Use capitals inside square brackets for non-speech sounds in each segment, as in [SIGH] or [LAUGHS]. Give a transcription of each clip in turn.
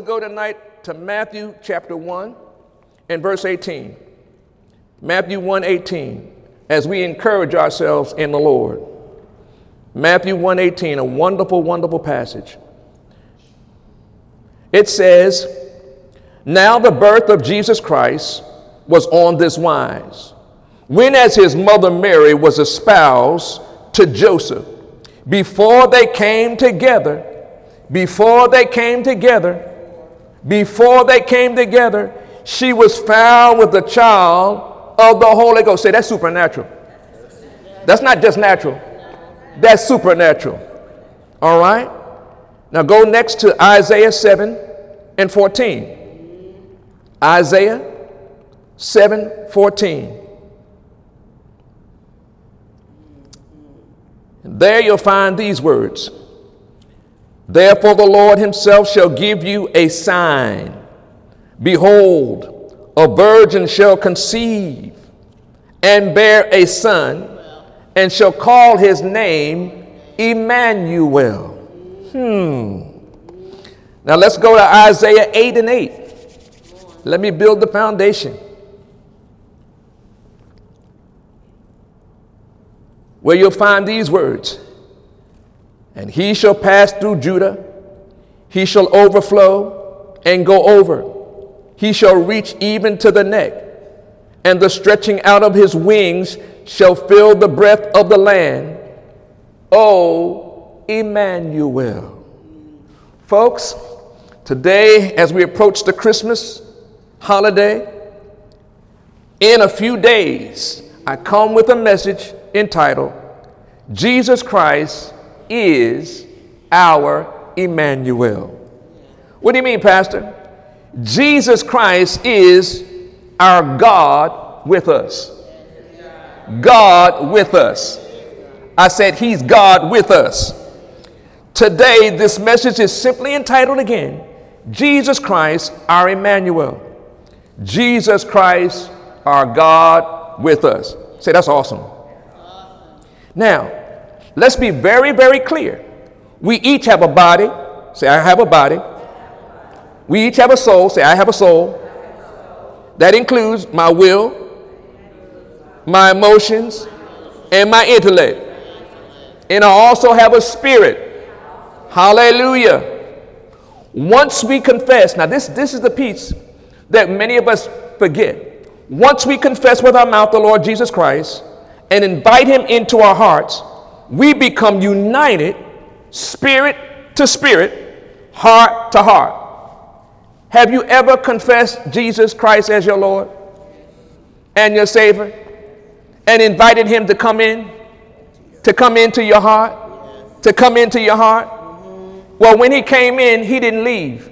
to go tonight to Matthew chapter 1 and verse 18. Matthew 1 18, as we encourage ourselves in the Lord. Matthew 1 18, a wonderful, wonderful passage. It says, Now the birth of Jesus Christ was on this wise. When, as his mother Mary was espoused to Joseph, before they came together, before they came together, before they came together, she was found with the child of the Holy Ghost. Say that's supernatural. That's not just natural, that's supernatural. All right? Now go next to Isaiah 7 and 14. Isaiah 7 14. And there you'll find these words Therefore, the Lord himself shall give you a sign. Behold, a virgin shall conceive and bear a son, and shall call his name Emmanuel. Hmm. Now let's go to Isaiah 8 and 8. Let me build the foundation. Where you'll find these words and he shall pass through Judah, he shall overflow and go over. He shall reach even to the neck, and the stretching out of his wings shall fill the breadth of the land. O Emmanuel. Folks, today, as we approach the Christmas holiday, in a few days, I come with a message entitled, Jesus Christ is our Emmanuel. What do you mean, Pastor? Jesus Christ is our God with us. God with us. I said, He's God with us. Today, this message is simply entitled again Jesus Christ, our Emmanuel. Jesus Christ, our God with us. Say, that's awesome. Now, Let's be very, very clear. We each have a body. Say, I have a body. We each have a soul. Say, I have a soul. That includes my will, my emotions, and my intellect. And I also have a spirit. Hallelujah. Once we confess, now this, this is the piece that many of us forget. Once we confess with our mouth the Lord Jesus Christ and invite him into our hearts, we become united spirit to spirit, heart to heart. Have you ever confessed Jesus Christ as your Lord and your Savior and invited Him to come in, to come into your heart, to come into your heart? Well, when He came in, He didn't leave.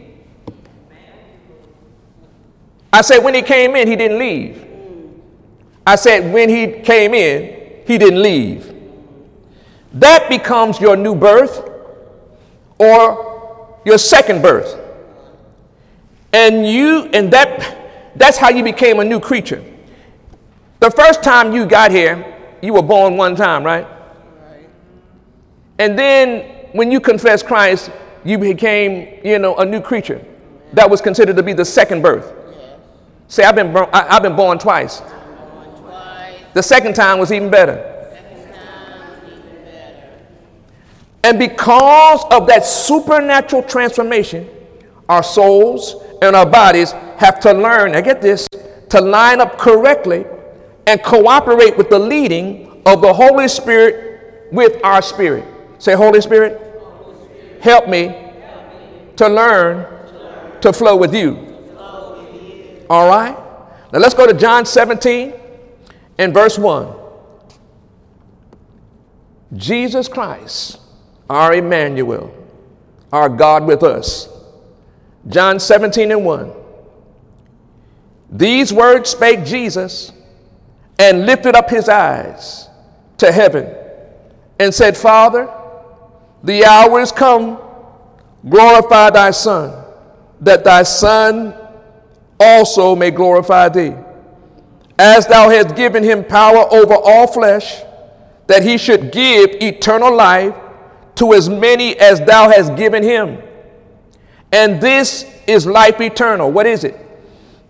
I said, when He came in, He didn't leave. I said, when He came in, He didn't leave. That becomes your new birth or your second birth. And you and that that's how you became a new creature. The first time you got here, you were born one time, right? right. And then when you confessed Christ, you became, you know, a new creature. That was considered to be the second birth. Yes. Say, I've been, I, have been born twice. born twice. The second time was even better. And because of that supernatural transformation, our souls and our bodies have to learn, I get this, to line up correctly and cooperate with the leading of the Holy Spirit with our spirit. Say, Holy Spirit, help me to learn to flow with you. All right? Now let's go to John 17 and verse 1. Jesus Christ our Emmanuel, our God with us. John 17 and 1. These words spake Jesus and lifted up his eyes to heaven and said, Father, the hour is come, glorify thy Son, that thy Son also may glorify thee. As thou hast given him power over all flesh, that he should give eternal life to as many as thou hast given him. And this is life eternal. What is it?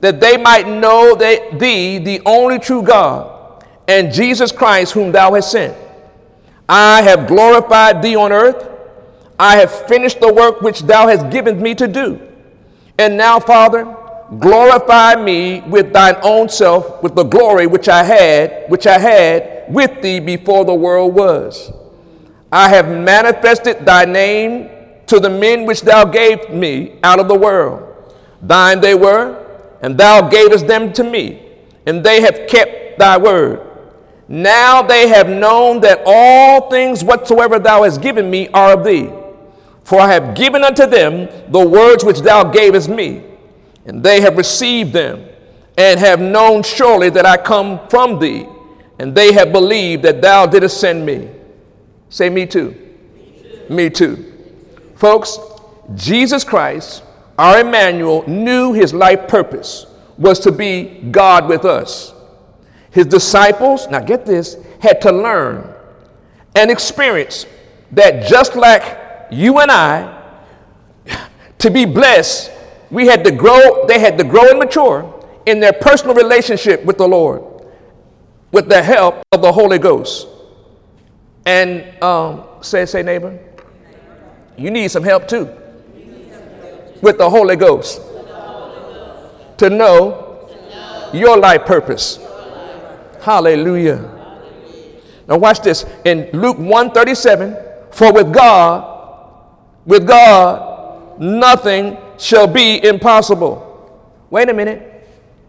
That they might know thee, the only true God, and Jesus Christ, whom thou hast sent. I have glorified thee on earth. I have finished the work which thou hast given me to do. And now, Father, glorify me with thine own self, with the glory which I had, which I had with thee before the world was. I have manifested thy name to the men which thou gave me out of the world. Thine they were, and thou gavest them to me, and they have kept thy word. Now they have known that all things whatsoever thou hast given me are of thee. For I have given unto them the words which thou gavest me, and they have received them, and have known surely that I come from thee, and they have believed that thou didst send me. Say, me too. Me too. Folks, Jesus Christ, our Emmanuel, knew his life purpose was to be God with us. His disciples, now get this, had to learn and experience that just like you and I, [LAUGHS] to be blessed, we had to grow, they had to grow and mature in their personal relationship with the Lord with the help of the Holy Ghost. And um, say, say, neighbor, you need some help too with the Holy Ghost to know your life purpose. Hallelujah. Now watch this in Luke 137 for with God with God, nothing shall be impossible. Wait a minute.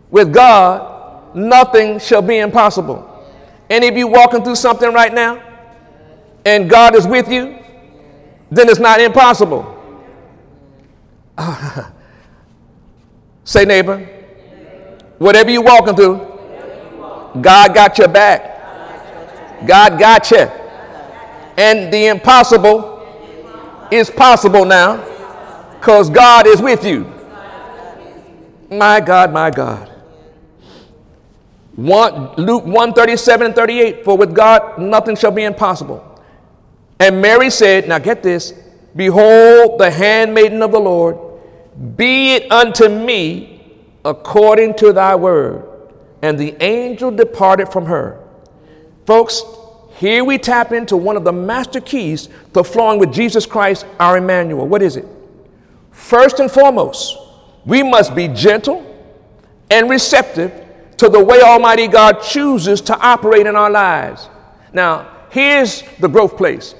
With God, nothing shall be impossible. Any of you walking through something right now and God is with you, then it's not impossible. [LAUGHS] Say, neighbor, whatever you're walking through, God got your back. God got you. And the impossible is possible now because God is with you. My God, my God. One, Luke 137 and 38, for with God nothing shall be impossible. And Mary said, Now get this, behold the handmaiden of the Lord, be it unto me according to thy word. And the angel departed from her. Folks, here we tap into one of the master keys to flowing with Jesus Christ, our Emmanuel. What is it? First and foremost, we must be gentle and receptive to the way Almighty God chooses to operate in our lives. Now, here's the growth place.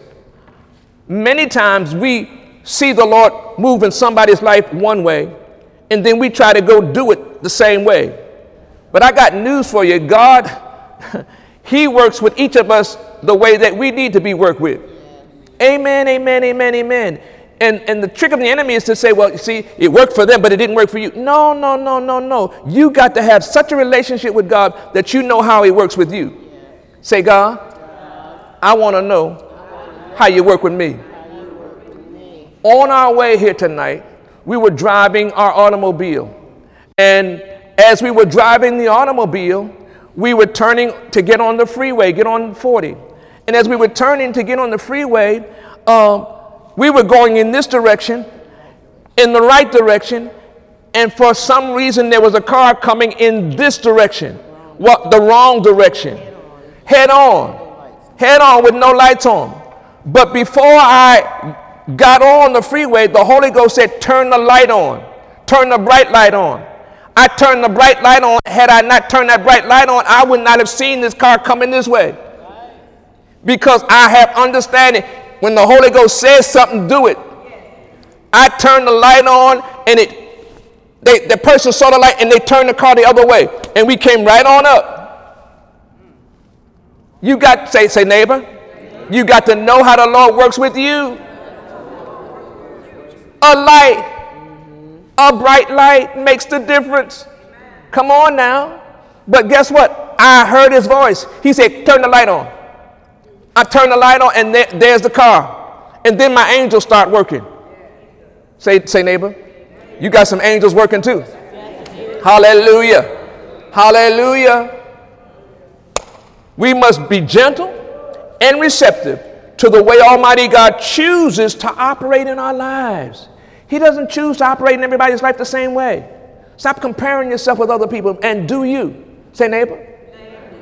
Many times we see the Lord move in somebody's life one way, and then we try to go do it the same way. But I got news for you God, [LAUGHS] He works with each of us the way that we need to be worked with. Amen, amen, amen, amen. And, and the trick of the enemy is to say, well, see, it worked for them, but it didn't work for you. No, no, no, no, no. You got to have such a relationship with God that you know how He works with you. Say, God, I want to know how you work with me. On our way here tonight, we were driving our automobile. And as we were driving the automobile, we were turning to get on the freeway, get on 40. And as we were turning to get on the freeway, um, we were going in this direction, in the right direction, and for some reason there was a car coming in this direction, what the wrong direction, head on, head on with no lights on. But before I got on the freeway, the Holy Ghost said, "Turn the light on, turn the bright light on." I turned the bright light on. Had I not turned that bright light on, I would not have seen this car coming this way because I have understanding. When the Holy Ghost says something, do it. I turned the light on, and it they, the person saw the light, and they turned the car the other way, and we came right on up. You got say say neighbor, you got to know how the Lord works with you. A light, a bright light makes the difference. Come on now. But guess what? I heard his voice. He said, Turn the light on. I turn the light on and there, there's the car. And then my angels start working. Say, say, neighbor, you got some angels working too. Hallelujah. Hallelujah. We must be gentle and receptive to the way Almighty God chooses to operate in our lives. He doesn't choose to operate in everybody's life the same way. Stop comparing yourself with other people and do you. Say, neighbor.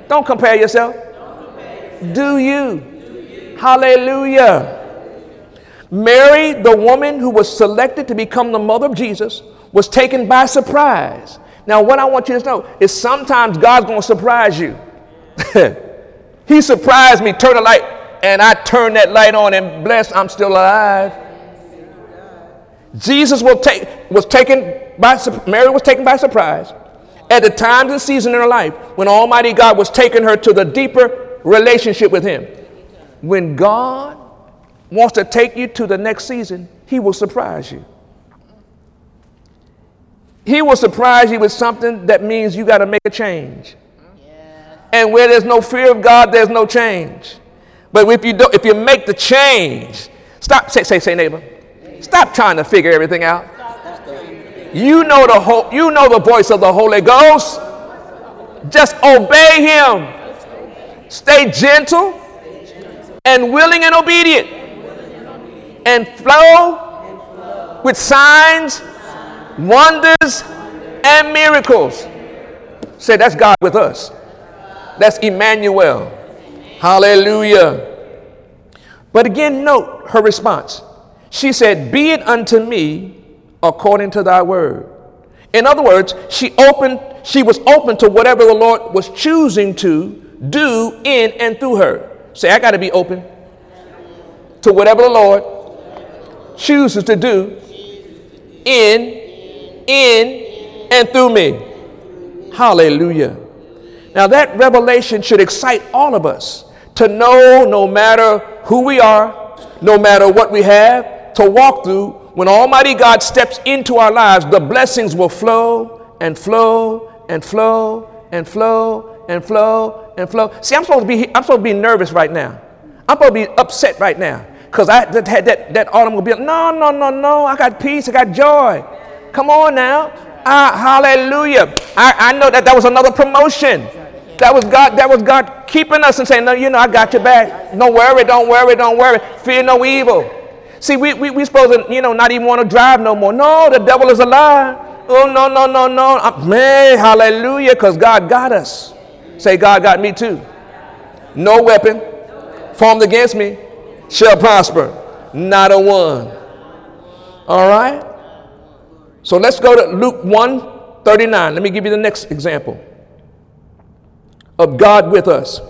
Don't compare yourself. Don't compare yourself. Do, you. do you. Hallelujah. Mary, the woman who was selected to become the mother of Jesus, was taken by surprise. Now, what I want you to know is sometimes God's going to surprise you. [LAUGHS] he surprised me, turn the light, and I turned that light on, and blessed, I'm still alive. Jesus take, was taken by, Mary was taken by surprise at the times and season in her life when Almighty God was taking her to the deeper relationship with Him. When God wants to take you to the next season, He will surprise you. He will surprise you with something that means you got to make a change. And where there's no fear of God, there's no change. But if you do, if you make the change, stop. Say, say, say, neighbor. Stop trying to figure everything out. You know the whole, you know the voice of the Holy Ghost. Just obey Him. Stay gentle and willing and obedient, and flow with signs wonders, and miracles. Say, that's God with us. That's Emmanuel. Hallelujah. But again, note her response. She said, Be it unto me according to thy word. In other words, she opened, she was open to whatever the Lord was choosing to do in and through her. Say, I got to be open to whatever the Lord chooses to do in in and through me. Hallelujah. Now, that revelation should excite all of us to know no matter who we are, no matter what we have, to walk through. When Almighty God steps into our lives, the blessings will flow and flow and flow and flow and flow and flow. See, I'm supposed to be, I'm supposed to be nervous right now. I'm supposed to be upset right now because I had that, that automobile. No, no, no, no. I got peace. I got joy. Come on now. Uh, hallelujah. I, I know that that was another promotion. That was God, that was God keeping us and saying, No, you know, I got your back. Don't worry, don't worry, don't worry. Fear no evil. See, we we we supposed to, you know, not even want to drive no more. No, the devil is a lie. Oh, no, no, no, no. Uh, man, hallelujah, because God got us. Say, God got me too. No weapon formed against me shall prosper. Not a one. All right? So let's go to Luke 1 39. Let me give you the next example of God with us.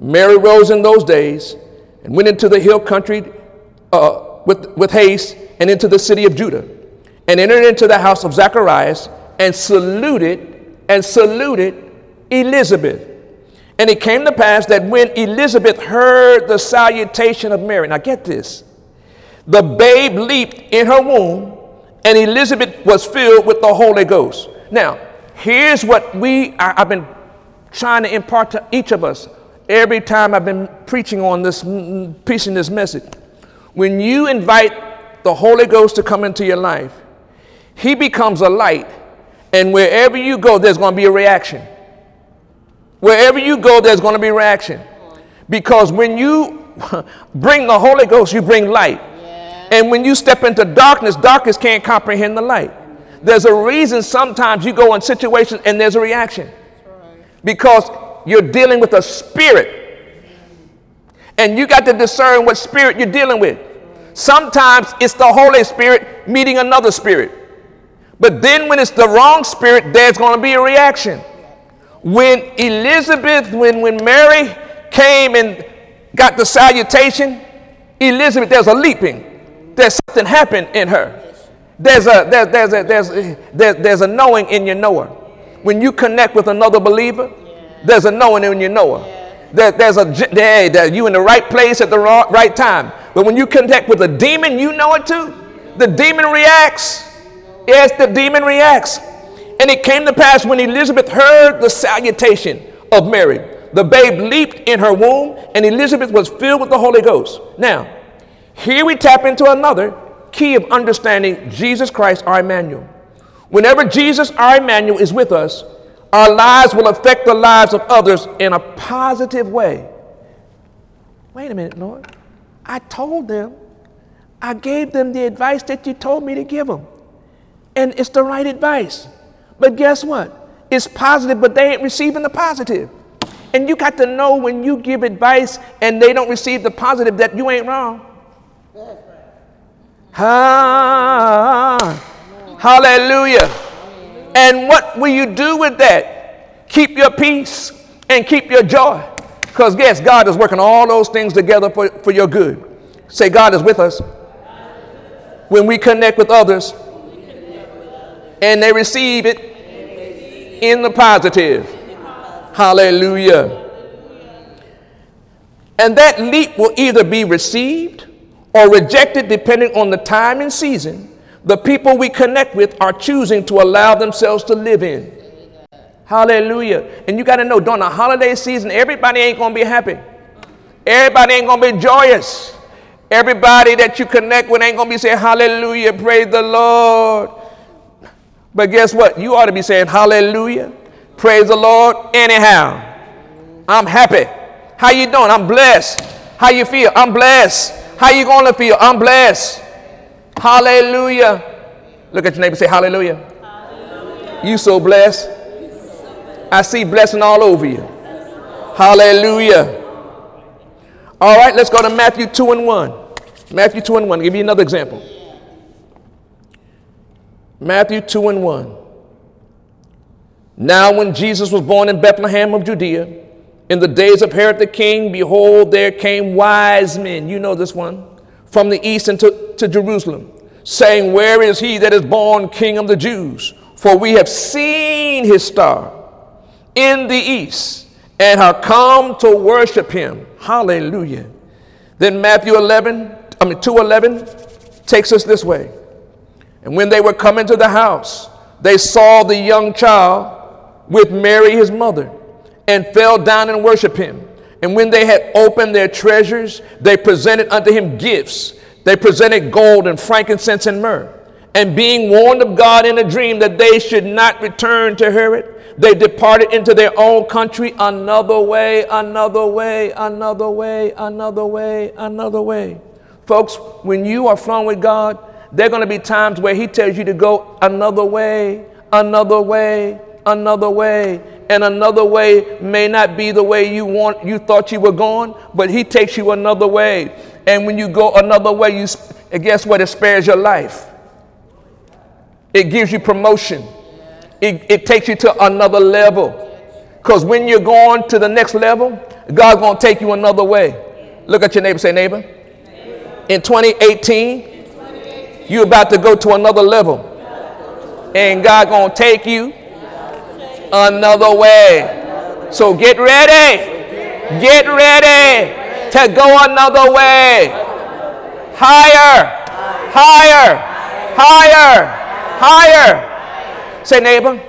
Mary rose in those days and went into the hill country uh, with, with haste and into the city of Judah and entered into the house of Zacharias and saluted and saluted Elizabeth. And it came to pass that when Elizabeth heard the salutation of Mary, now get this, the babe leaped in her womb and Elizabeth was filled with the Holy Ghost. Now, here's what we I've been trying to impart to each of us every time I've been preaching on this, preaching this message. When you invite the Holy Ghost to come into your life, He becomes a light, and wherever you go, there's going to be a reaction. Wherever you go, there's going to be reaction. Because when you [LAUGHS] bring the Holy Ghost, you bring light. And when you step into darkness, darkness can't comprehend the light. There's a reason sometimes you go in situations and there's a reaction. Because you're dealing with a spirit. And you got to discern what spirit you're dealing with. Sometimes it's the Holy Spirit meeting another spirit. But then when it's the wrong spirit, there's going to be a reaction. When Elizabeth, when, when Mary came and got the salutation, Elizabeth, there's a leaping there's something happened in her. There's a, there, there's, a, there's, there, there's a knowing in your knower. When you connect with another believer, there's a knowing in your knower. There, there's a there, there, you in the right place at the right time. But when you connect with a demon, you know it too. The demon reacts. Yes, the demon reacts. And it came to pass when Elizabeth heard the salutation of Mary, the babe leaped in her womb, and Elizabeth was filled with the Holy Ghost. Now, here we tap into another key of understanding Jesus Christ, our Emmanuel. Whenever Jesus, our Emmanuel, is with us, our lives will affect the lives of others in a positive way. Wait a minute, Lord. I told them I gave them the advice that you told me to give them. And it's the right advice. But guess what? It's positive, but they ain't receiving the positive. And you got to know when you give advice and they don't receive the positive that you ain't wrong. Ah, hallelujah. And what will you do with that? Keep your peace and keep your joy. Because guess God is working all those things together for, for your good. Say, God is with us. When we connect with others and they receive it in the positive. Hallelujah. And that leap will either be received or rejected depending on the time and season the people we connect with are choosing to allow themselves to live in. Hallelujah. And you got to know during the holiday season, everybody ain't going to be happy. Everybody ain't going to be joyous. Everybody that you connect with ain't going to be saying, Hallelujah, praise the Lord. But guess what? You ought to be saying, Hallelujah, praise the Lord, anyhow. I'm happy. How you doing? I'm blessed. How you feel? I'm blessed. How you going to feel? I'm blessed. Hallelujah. Look at your neighbor say, Hallelujah. Hallelujah. You so blessed. I see blessing all over you. Hallelujah. All right, let's go to Matthew 2 and 1. Matthew 2 and 1. I'll give you another example. Matthew 2 and 1. Now, when Jesus was born in Bethlehem of Judea, in the days of Herod the king, behold, there came wise men. You know this one from the east into to Jerusalem, saying, Where is he that is born king of the Jews? For we have seen his star in the east and have come to worship him. Hallelujah. Then Matthew 11, I mean 211 takes us this way. And when they were coming to the house, they saw the young child with Mary his mother and fell down and worshiped him. And when they had opened their treasures, they presented unto him gifts. They presented gold and frankincense and myrrh. And being warned of God in a dream that they should not return to Herod, they departed into their own country another way, another way, another way, another way, another way. Folks, when you are flowing with God, there are going to be times where He tells you to go another way, another way, another way and another way may not be the way you want you thought you were going but he takes you another way. And when you go another way you guess what? It spares your life. It gives you promotion. It, it takes you to another level. Because when you're going to the next level god's going to take you another way. Look at your neighbor say neighbor in 2018 you're about to go to another level. And god going to take you another way. So get ready. Get ready to go another way. Higher, higher, higher, higher. Say, neighbor,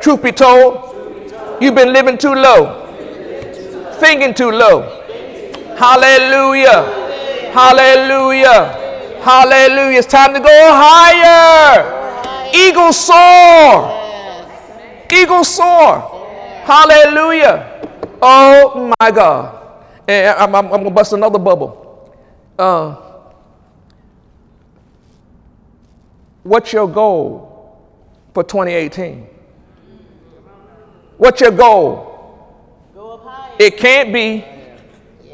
truth be told, you've been living too low, thinking too low. Hallelujah. Hallelujah. Hallelujah. It's time to go higher. Eagle soar. Eagle soar. Hallelujah. Oh my God. And I'm, I'm, I'm going to bust another bubble. Uh, what's your goal for 2018? What's your goal? Go up higher. It can't be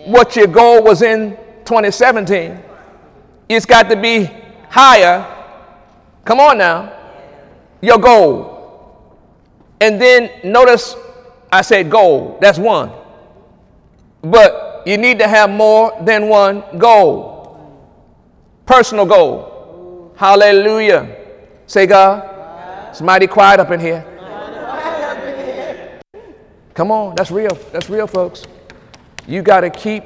what your goal was in 2017. It's got to be higher. Come on now. Your goal. And then notice I said goal. That's one. But you need to have more than one goal. Personal goal. Hallelujah. Say, God. It's mighty quiet up in here. Come on, that's real. That's real, folks. You got to keep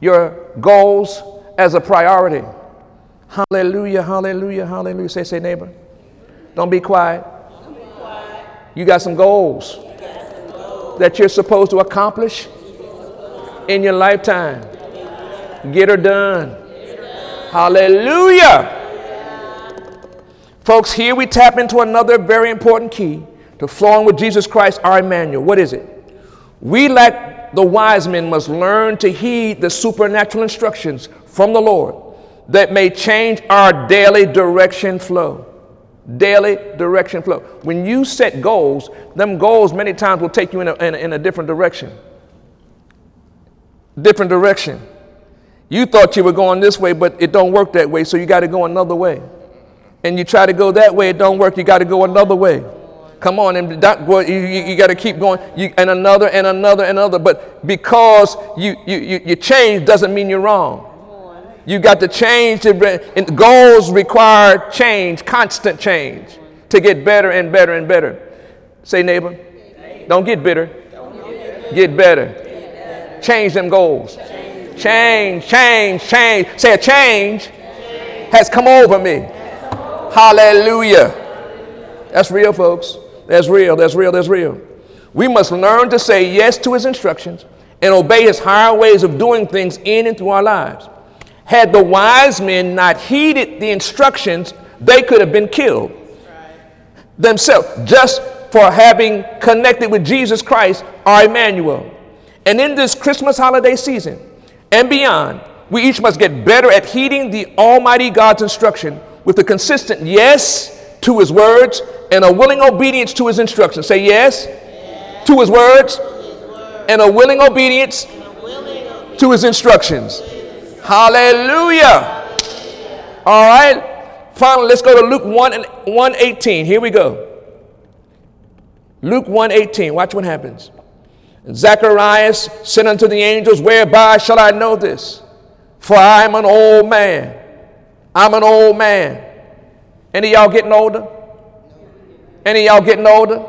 your goals as a priority. Hallelujah, hallelujah, hallelujah. Say, say, neighbor. Don't be quiet. You got some goals that you're supposed to accomplish in your lifetime. Get her done. Hallelujah. Folks, here we tap into another very important key to flowing with Jesus Christ, our Emmanuel. What is it? We, like the wise men, must learn to heed the supernatural instructions from the Lord that may change our daily direction flow. Daily direction flow. When you set goals, them goals many times will take you in a, in a, in a different direction. Different direction. You thought you were going this way, but it don't work that way, so you got to go another way. And you try to go that way, it don't work, you got to go another way. Come on, and you, you, got to keep going, you, and another, and another, and another. But because you, you, you, you change doesn't mean you're wrong. You got to change. And goals require change, constant change, to get better and better and better. Say, neighbor, don't get bitter. Get better. Change them goals. Change, change, change. Say, a change has come over me. Hallelujah. That's real, folks. That's real. That's real. That's real. We must learn to say yes to his instructions and obey his higher ways of doing things in and through our lives. Had the wise men not heeded the instructions, they could have been killed themselves just for having connected with Jesus Christ, our Emmanuel. And in this Christmas holiday season and beyond, we each must get better at heeding the Almighty God's instruction with a consistent yes to His words and a willing obedience to His instructions. Say yes, yes. To, his words, His and a a willing obedience. to His instructions. Hallelujah. All right. Finally, let's go to Luke 1 and 118. Here we go. Luke 118. Watch what happens. Zacharias said unto the angels, Whereby shall I know this? For I am an old man. I'm an old man. Any y'all getting older? Any y'all getting older?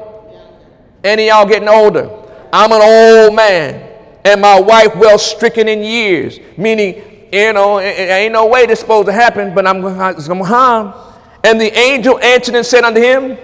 Any y'all getting older? I'm an old man, and my wife well stricken in years, meaning you know, it, it ain't no way this supposed to happen, but I'm going to harm. And the angel answered and said unto him,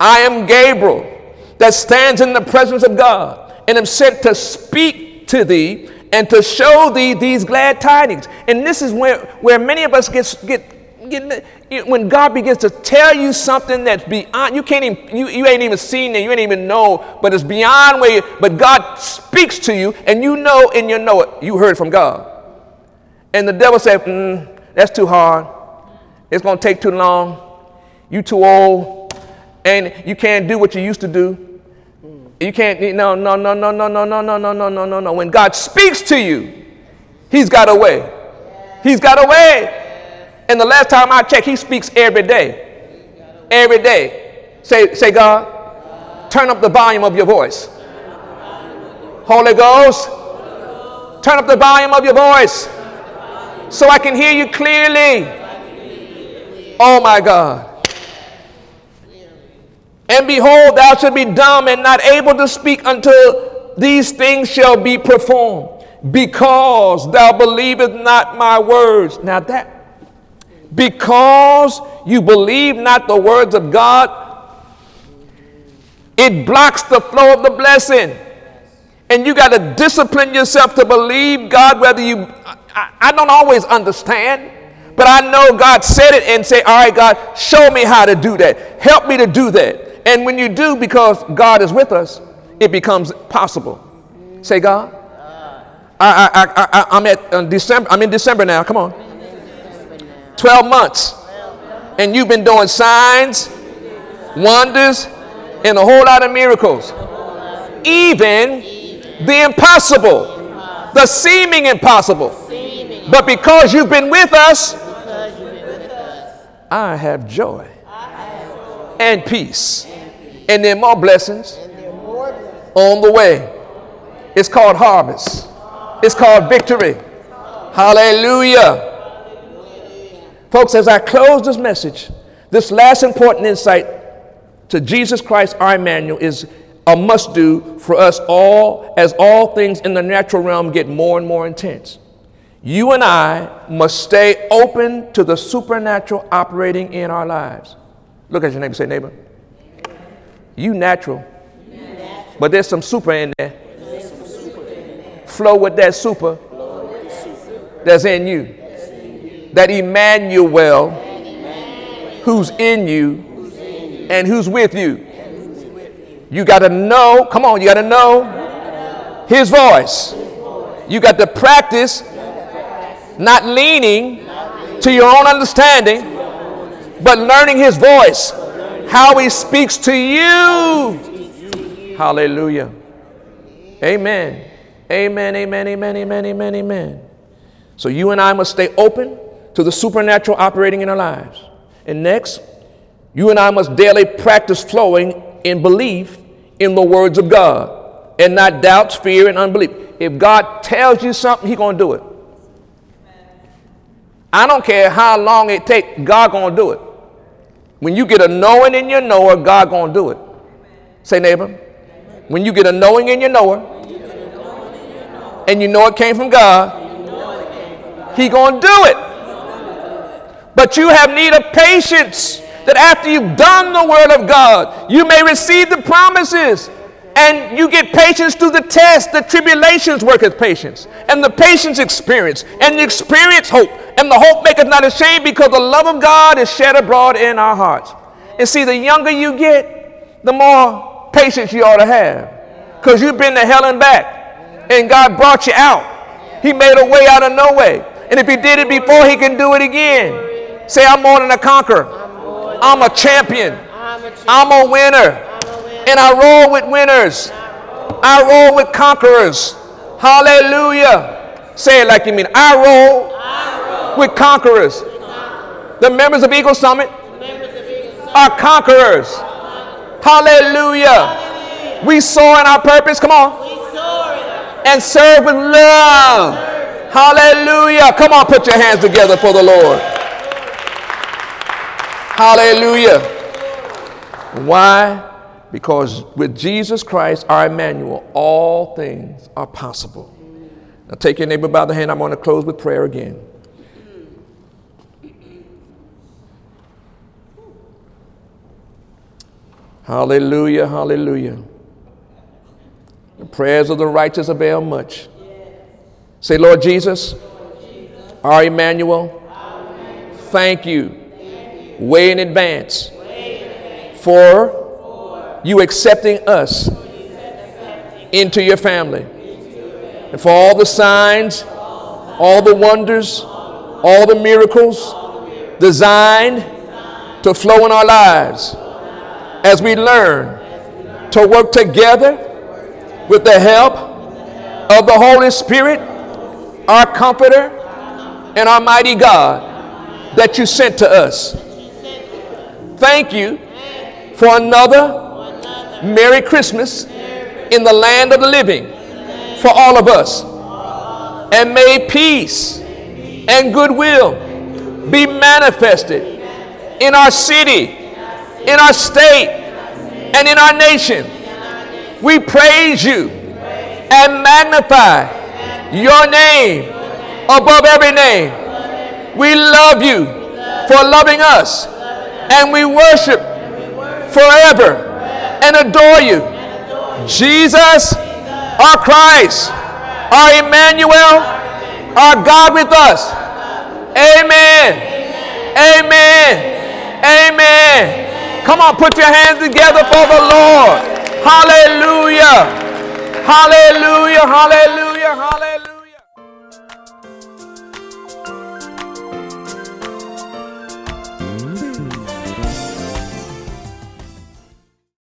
I am Gabriel that stands in the presence of God, and am sent to speak to thee and to show thee these glad tidings. And this is where, where many of us get, get, get when God begins to tell you something that's beyond, you can't even, you, you ain't even seen it, you ain't even know, but it's beyond where you, but God speaks to you, and you know and you know it, you heard from God. And the devil said, mm, That's too hard. It's going to take too long. You too old. And you can't do what you used to do. You can't, no, no, no, no, no, no, no, no, no, no, no, no, no. When God speaks to you, He's got a way. He's got a way. And the last time I checked, He speaks every day. Every day. Say, say, God, turn up the volume of your voice. Holy Ghost, turn up the volume of your voice so I can hear you clearly. Oh my God. And behold, thou shalt be dumb and not able to speak until these things shall be performed, because thou believest not my words. Now that, because you believe not the words of God, it blocks the flow of the blessing. And you got to discipline yourself to believe God, whether you I, I don't always understand, but I know God said it and say, All right, God, show me how to do that. Help me to do that. And when you do, because God is with us, it becomes possible. Say, God. I, I, I, I'm at uh, December. I'm in December now. Come on. 12 months. And you've been doing signs, wonders, and a whole lot of miracles. Even the impossible, the seeming impossible. But because you've been with us, I have joy and peace. And then more blessings on the way. It's called harvest. It's called victory. Hallelujah. Folks, as I close this message, this last important insight to Jesus Christ, our Emmanuel, is a must do for us all as all things in the natural realm get more and more intense. You and I must stay open to the supernatural operating in our lives. Look at your neighbor, say, neighbor. You natural, but there's some super in there. Flow with that super that's in you. That Emmanuel, who's in you and who's with you. You got to know, come on, you got to know his voice. You got to practice not leaning to your own understanding, but learning his voice, how he speaks to you. Hallelujah. Amen. Amen, amen, amen, amen, amen, amen. So you and I must stay open to the supernatural operating in our lives. And next, you and I must daily practice flowing in belief in the words of God and not doubts, fear, and unbelief. If God tells you something, He's going to do it. I don't care how long it takes, God to do it. When you get a knowing in your knower, God to do it. Say, neighbor. When you get a knowing in your knower, and you know it came from God, He to do it. But you have need of patience that after you've done the word of God, you may receive the promises. And you get patience through the test. The tribulations worketh patience. And the patience experience. And the experience hope. And the hope maketh not ashamed because the love of God is shed abroad in our hearts. And see, the younger you get, the more patience you ought to have. Because you've been to hell and back. And God brought you out. He made a way out of no way. And if He did it before, He can do it again. Say, I'm more than a conqueror. I'm a champion. I'm a winner. And I roll with winners. I roll with conquerors. Hallelujah. Say it like you mean. I roll with conquerors. The members of Eagle Summit are conquerors. Hallelujah. We soar in our purpose. Come on. And serve with love. Hallelujah. Come on, put your hands together for the Lord. Hallelujah. Why? Because with Jesus Christ, our Emmanuel, all things are possible. Now take your neighbor by the hand. I'm going to close with prayer again. Hallelujah, hallelujah. The prayers of the righteous avail much. Say, Lord Jesus, our Emmanuel, thank you way in advance for you accepting us into your family. And for all the signs, all the wonders, all the miracles designed to flow in our lives as we learn to work together with the help of the Holy Spirit, our Comforter, and our mighty God that you sent to us. Thank you for another Merry Christmas in the land of the living for all of us. And may peace and goodwill be manifested in our city, in our state, and in our nation. We praise you and magnify your name above every name. We love you for loving us and we worship forever and adore you. Jesus, our Christ, our Emmanuel, our God with us. Amen. Amen. Amen. Come on, put your hands together for the Lord. Hallelujah, hallelujah. Hallelujah. Hallelujah.